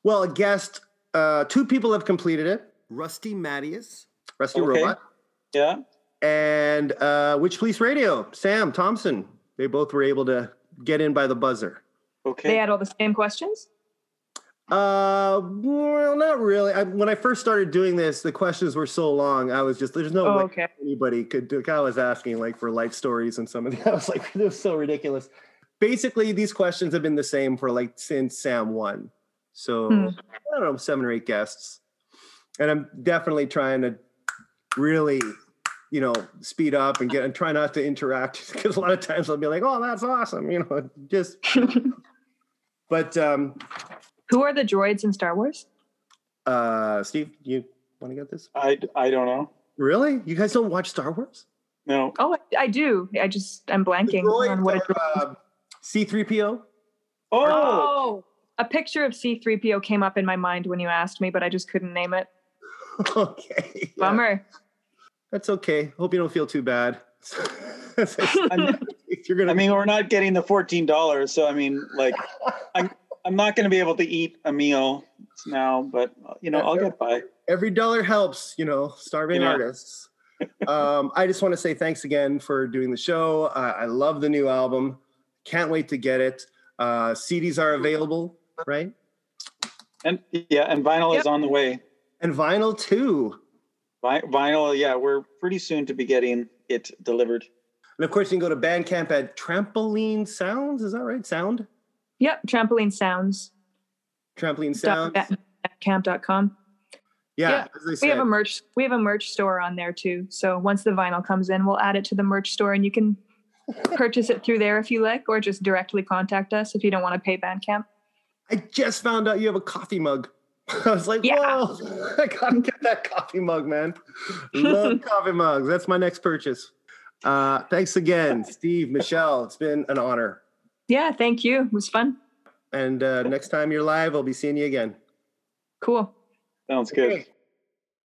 Well, a guest, uh, two people have completed it Rusty Mattias, Rusty Okay. Robot, Yeah. and uh, Witch Police Radio, Sam Thompson. They both were able to get in by the buzzer. Okay. They had all the same questions. Uh, well, not really. I, when I first started doing this, the questions were so long. I was just there's no Oh, way okay. anybody could do. I was asking like for life stories and some of the. I was like, it was so ridiculous. Basically, these questions have been the same for like since Sam won. So Hmm. I don't know, seven or eight guests, and I'm definitely trying to really, you know, speed up and get and try not to interact because a lot of times I'll be like, oh, that's awesome, you know, just. but um, Who are the droids in Star Wars? uh, Steve, you want to get this? I, I don't know. Really? You guys don't watch Star Wars? No. Oh, I, I do. I just I'm blanking on what a are, droid is. uh, C3PO. Oh, Oh, a picture of C3PO came up in my mind when you asked me, but I just couldn't name it. okay. yeah. Bummer. That's okay. Hope you don't feel too bad. If You're gonna. I mean, we're not getting the fourteen dollars, so I mean, like, I'm I'm not going to be able to eat a meal now, but you know, I'll get by. every dollar helps. You know, starving Yeah. artists. um, I just want to say thanks again for doing the show. Uh, I love the new album. Can't wait to get it. Uh, CDs are available, right? And yeah, and vinyl Yep. is on the way. And vinyl too. Vi- Vinyl, yeah, we're pretty soon to be getting it delivered. And of course, you can go to Bandcamp at Trampoline Sounds. Is that right? Sound? Yep, trampoline sounds. Trampoline Sounds. Camp.com. Yeah, Yeah, as they We have a merch. We have a merch store on there too. So once the vinyl comes in, we'll add it to the merch store, and you can purchase it through there if you like, or just directly contact us if you don't want to pay Bandcamp. I just found out you have a coffee mug. I was like, Yeah. whoa, I gotta get that coffee mug, man. Love coffee mugs. That's my next purchase. Uh, thanks again, Steve, Michelle. It's been an honor. Yeah, thank you. It was fun. And uh, next time you're live, I'll be seeing you again. Cool. Sounds good.